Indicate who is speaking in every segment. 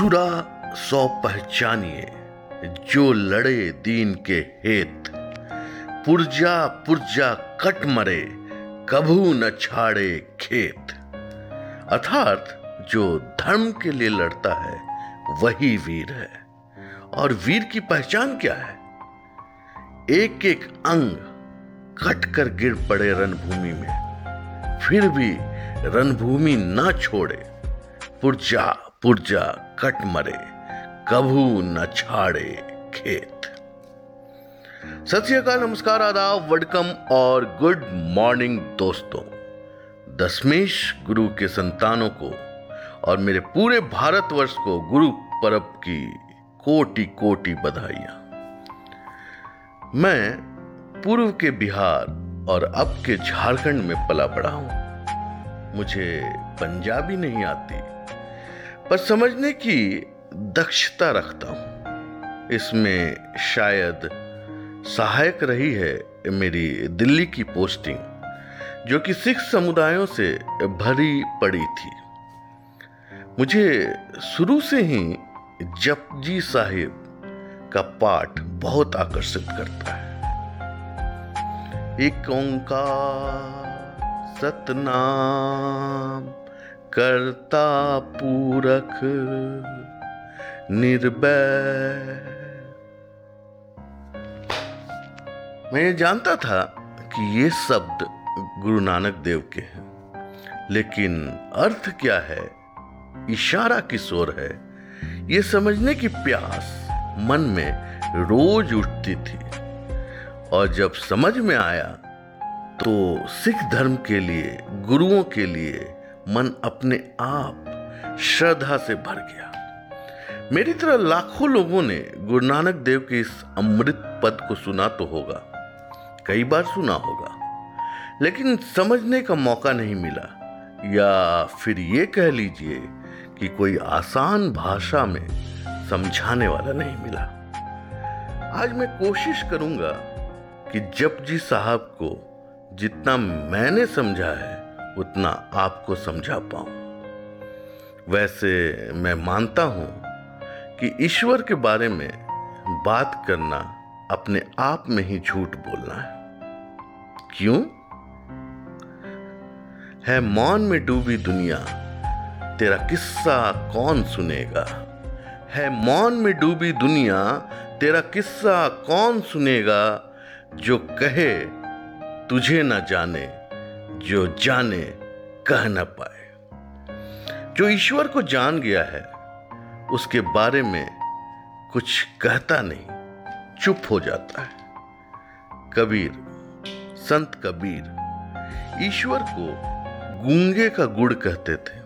Speaker 1: सुरा सौ पहचानिए, जो लड़े दीन के हेत। पुरजा पुरजा कट मरे, कभू न छाड़े खेत। अर्थात, जो धर्म के लिए लड़ता है, वही वीर है। और वीर की पहचान क्या है? एक एक अंग कट कर गिर पड़े रणभूमि में। फिर भी रणभूमि ना छोड़े, पुरजा पुरजा कट मरे, कभू न छाड़े खेत। सत नमस्कार, आदाब, वडकम और गुड मॉर्निंग दोस्तों। दशमेश गुरु के संतानों को और मेरे पूरे भारतवर्ष को गुरु परब की कोटि कोटि बधाइयाँ। मैं पूर्व के बिहार और अब के झारखंड में पला पड़ा हूँ। मुझे पंजाबी नहीं आती। पर समझने की दक्षता रखता हूँ। इसमें शायद सहायक रही है मेरी दिल्ली की पोस्टिंग, जो कि सिख समुदायों से भरी पड़ी थी। मुझे शुरू से ही जपजी साहिब का पाठ बहुत आकर्षित करता है। एक ओंकार सतनाम करता पूरख निर्भय। मैं जानता था कि ये शब्द गुरु नानक देव के हैं, लेकिन अर्थ क्या है? इशारा किस ओर है? ये समझने की प्यास मन में रोज उठती थी, और जब समझ में आया तो सिख धर्म के लिए, गुरुओं के लिए मन अपने आप श्रद्धा से भर गया। मेरी तरह लाखों लोगों ने गुरु नानक देव के इस अमृत पद को सुना तो होगा, कई बार सुना होगा, लेकिन समझने का मौका नहीं मिला। या फिर ये कह लीजिए कि कोई आसान भाषा में समझाने वाला नहीं मिला। आज मैं कोशिश करूँगा कि जपजी साहब को जितना मैंने समझा है उतना आपको समझा पाऊँ। वैसे मैं मानता हूँ कि ईश्वर के बारे में बात करना अपने आप में ही झूठ बोलना है। क्यों? है मौन में डूबी दुनिया, तेरा किस्सा कौन सुनेगा? है मौन में डूबी दुनिया, तेरा किस्सा कौन सुनेगा? जो कहे, तुझे न जाने जो जाने, कह न पाए। जो ईश्वर को जान गया है, उसके बारे में कुछ कहता नहीं, चुप हो जाता है। कबीर, संत कबीर, ईश्वर को गूँगे का गुड़ कहते थे।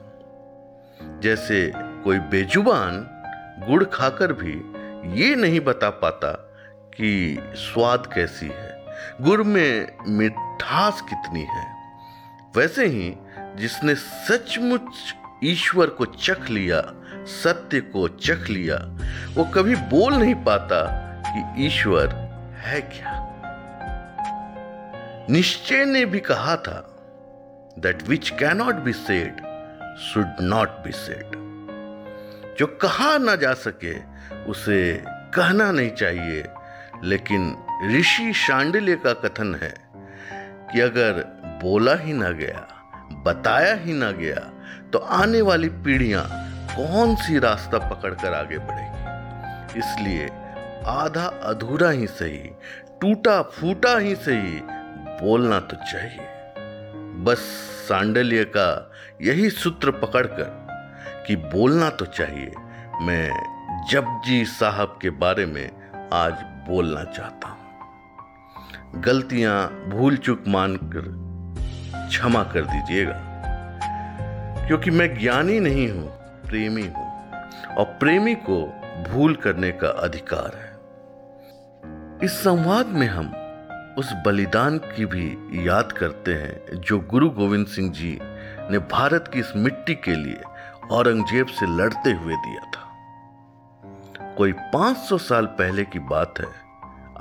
Speaker 1: जैसे कोई बेजुबान गुड़ खाकर भी ये नहीं बता पाता कि स्वाद कैसी है, गुड़ में मिठास कितनी है। वैसे ही जिसने सचमुच ईश्वर को चख लिया, सत्य को चख लिया, वो कभी बोल नहीं पाता कि ईश्वर है क्या। निश्चय ने भी कहा था that which cannot be said should not be said जो कहा ना जा सके, उसे कहना नहीं चाहिए। लेकिन ऋषि शांडिल्य का कथन है कि अगर बोला ही ना गया, बताया ही ना गया तो आने वाली पीढ़ियाँ कौन सी रास्ता पकड़कर आगे बढ़ेगी? इसलिए आधा अधूरा ही सही टूटा फूटा ही सही बोलना तो चाहिए। बस सांडल्य का यही सूत्र पकड़कर कि बोलना तो चाहिए, मैं जपजी साहब के बारे में आज बोलना चाहता हूँ। गलतियाँ भूल चूक मानकर क्षमा कर दीजिएगा। क्योंकि मैं ज्ञानी नहीं हूँ, प्रेमी हूँ, और प्रेमी को भूल करने का अधिकार है। इस संवाद में हम उस बलिदान की भी याद करते हैं, जो गुरु गोविंद सिंह जी ने भारत की इस मिट्टी के लिए औरंगज़ेब से लड़ते हुए दिया था। कोई 500 साल पहले की बात है,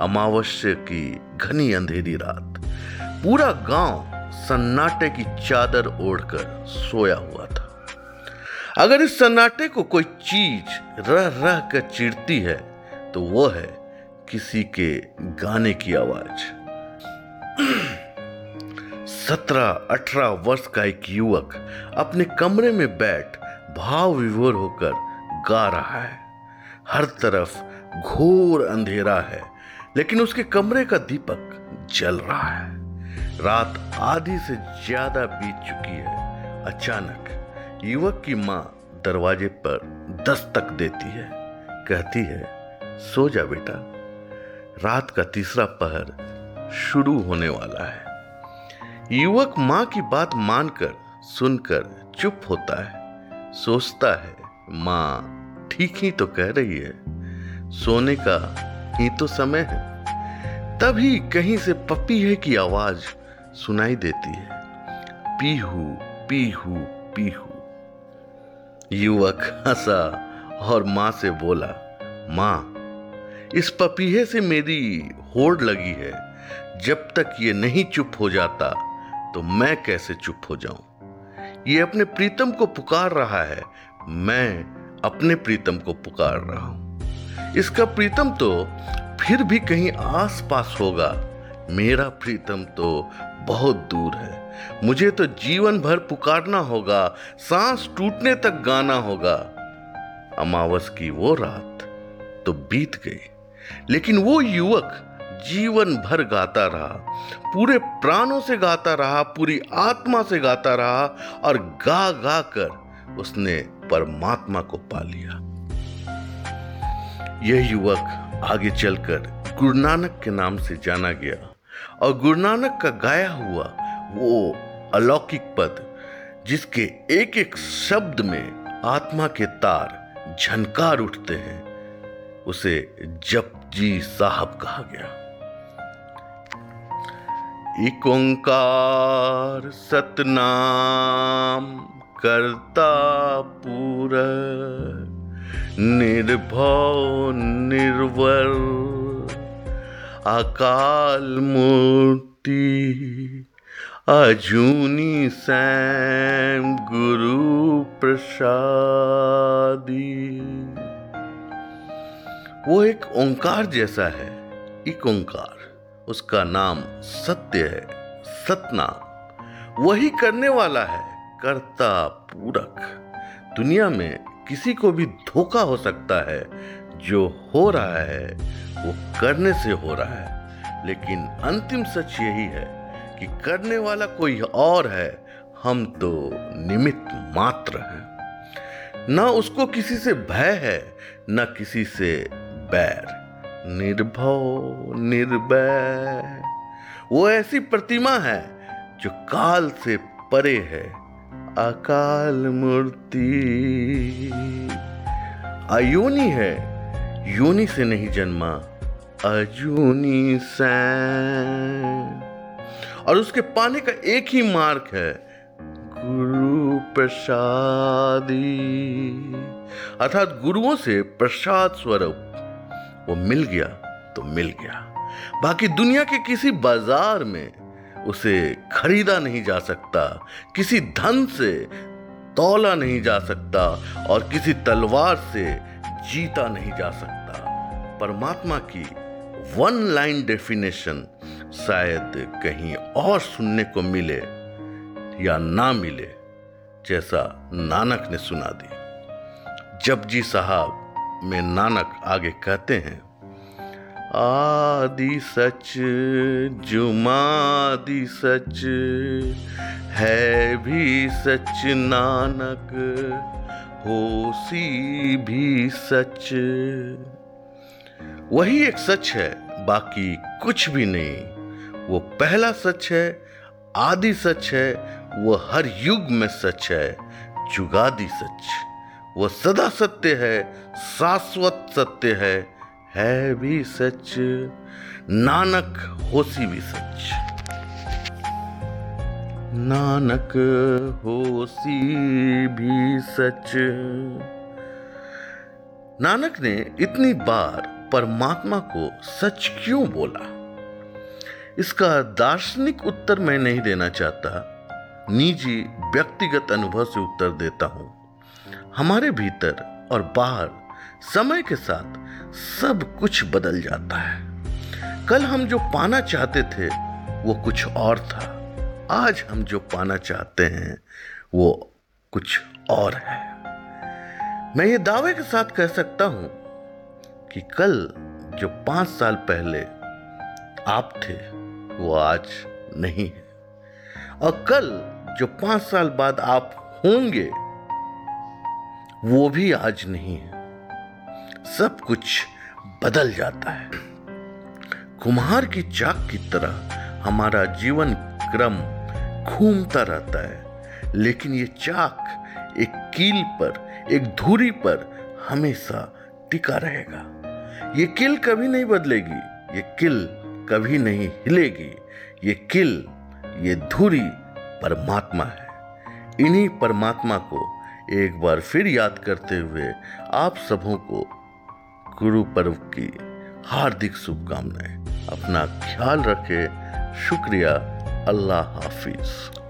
Speaker 1: अमावस्या की घनी अंधेरी रात। पूरा गाँव सन्नाटे की चादर ओढ़कर सोया हुआ था। अगर इस सन्नाटे को कोई चीज़ रह रह कर चिड़ती है तो वो है किसी के गाने की आवाज़। सत्रह अठारह वर्ष का एक युवक अपने कमरे में बैठ भाव विभोर होकर गा रहा है। हर तरफ़ घोर अंधेरा है, लेकिन उसके कमरे का दीपक जल रहा है। रात आधी से ज़्यादा बीत चुकी है। अचानक युवक की माँ दरवाजे पर दस्तक देती है। कहती है, सो जा बेटा। रात का तीसरा पहर शुरू होने वाला है। युवक माँ की बात मानकर, सुनकर चुप होता है। सोचता है, माँ, ठीक ही तो कह रही है। सोने का ही तो समय है। तभी कहीं से पपीहे की आवाज़ सुनाई देती है। पीहू पीहू पीहू। युवक हंसा और माँ से बोला, माँ, इस पपीहे से मेरी होड़ लगी है। जब तक ये नहीं चुप हो जाता तो मैं कैसे चुप हो जाऊँ? ये अपने प्रीतम को पुकार रहा है। मैं अपने प्रीतम को पुकार रहा हूँ। इसका प्रीतम तो फिर भी कहीं आस पास होगा। मेरा प्रीतम तो बहुत दूर है। मुझे तो जीवन भर पुकारना होगा, सांस टूटने तक गाना होगा। अमावस की वो रात तो बीत गई, लेकिन वो युवक जीवन भर गाता रहा। पूरे प्राणों से गाता रहा, पूरी आत्मा से गाता रहा और गा गा कर उसने परमात्मा को पा लिया। यह युवक आगे चलकर गुरु नानक के नाम से जाना गया। और गुरु नानक का गाया हुआ वो अलौकिक पद, जिसके एक एक शब्द में आत्मा के तार झनकार उठते हैं, उसे जप जी साहब कहा गया। एक ओंकार सतनाम करता पूरा निर्भव निर्वर अकाल मूर्ति, अजूनी सैम गुरु प्रसादी। वो एक ओंकार जैसा है, एक ओंकार। उसका नाम सत्य है, सतनाम। वही करने वाला है, कर्ता पूरक। दुनिया में किसी को भी धोखा हो सकता है जो हो रहा है, वो करने से हो रहा है। लेकिन अंतिम सच यही है कि करने वाला कोई और है, हम तो निमित्त मात्र हैं। न उसको किसी से भय है, न किसी से बैर। निर्भव, निर्भय। वो ऐसी प्रतिमा है जो काल से परे है, अकाल मूर्ति। अयोनी है योनि से नहीं जन्मा अजूनी सैन और उसके पाने का एक ही मार्ग है, गुरु प्रसादी। अर्थात गुरुओं से प्रसाद स्वरूप, वो मिल गया तो मिल गया। बाकी दुनिया के किसी बाज़ार में उसे खरीदा नहीं जा सकता, किसी धन से तोला नहीं जा सकता, और किसी तलवार से जीता नहीं जा सकता। परमात्मा की वन लाइन डेफिनेशन शायद कहीं और सुनने को मिले या ना मिले, जैसा नानक ने सुना दी। जपजी साहब में नानक आगे कहते हैं, आदि सच, जुमादि सच, है भी सच नानक होसी भी सच। वही एक सच है, बाकी कुछ भी नहीं। वो पहला सच है, आदि सच है, वो हर युग में सच है, जुगादी सच। वो सदा सत्य है, शाश्वत सत्य है है भी सच। नानक होसी भी सच। नानक होसी भी सच। नानक ने इतनी बार परमात्मा को सच क्यों बोला? इसका दार्शनिक उत्तर मैं नहीं देना चाहता। निजी व्यक्तिगत अनुभव से उत्तर देता हूँ। हमारे भीतर और बाहर समय के साथ सब कुछ बदल जाता है। कल हम जो पाना चाहते थे, वो कुछ और था। आज हम जो पाना चाहते हैं, वो कुछ और है। मैं ये दावे के साथ कह सकता हूँ कि कल, जो पाँच साल पहले आप थे, वो आज नहीं है। और कल, जो पाँच साल बाद आप होंगे, वो भी आज नहीं है। सब कुछ बदल जाता है। कुम्हार की चाक की तरह हमारा जीवन क्रम घूमता रहता है, लेकिन ये चाक एक कील पर, एक धुरी पर हमेशा टिका रहेगा। ये किल कभी नहीं बदलेगी, ये किल कभी नहीं हिलेगी, ये किल, ये धुरी परमात्मा है। इन्हीं परमात्मा को एक बार फिर याद करते हुए आप सबों को गुरु पर्व की हार्दिक शुभकामनाएँ। अपना ख्याल रखें, शुक्रिया। আল্লাহ হাফিজ।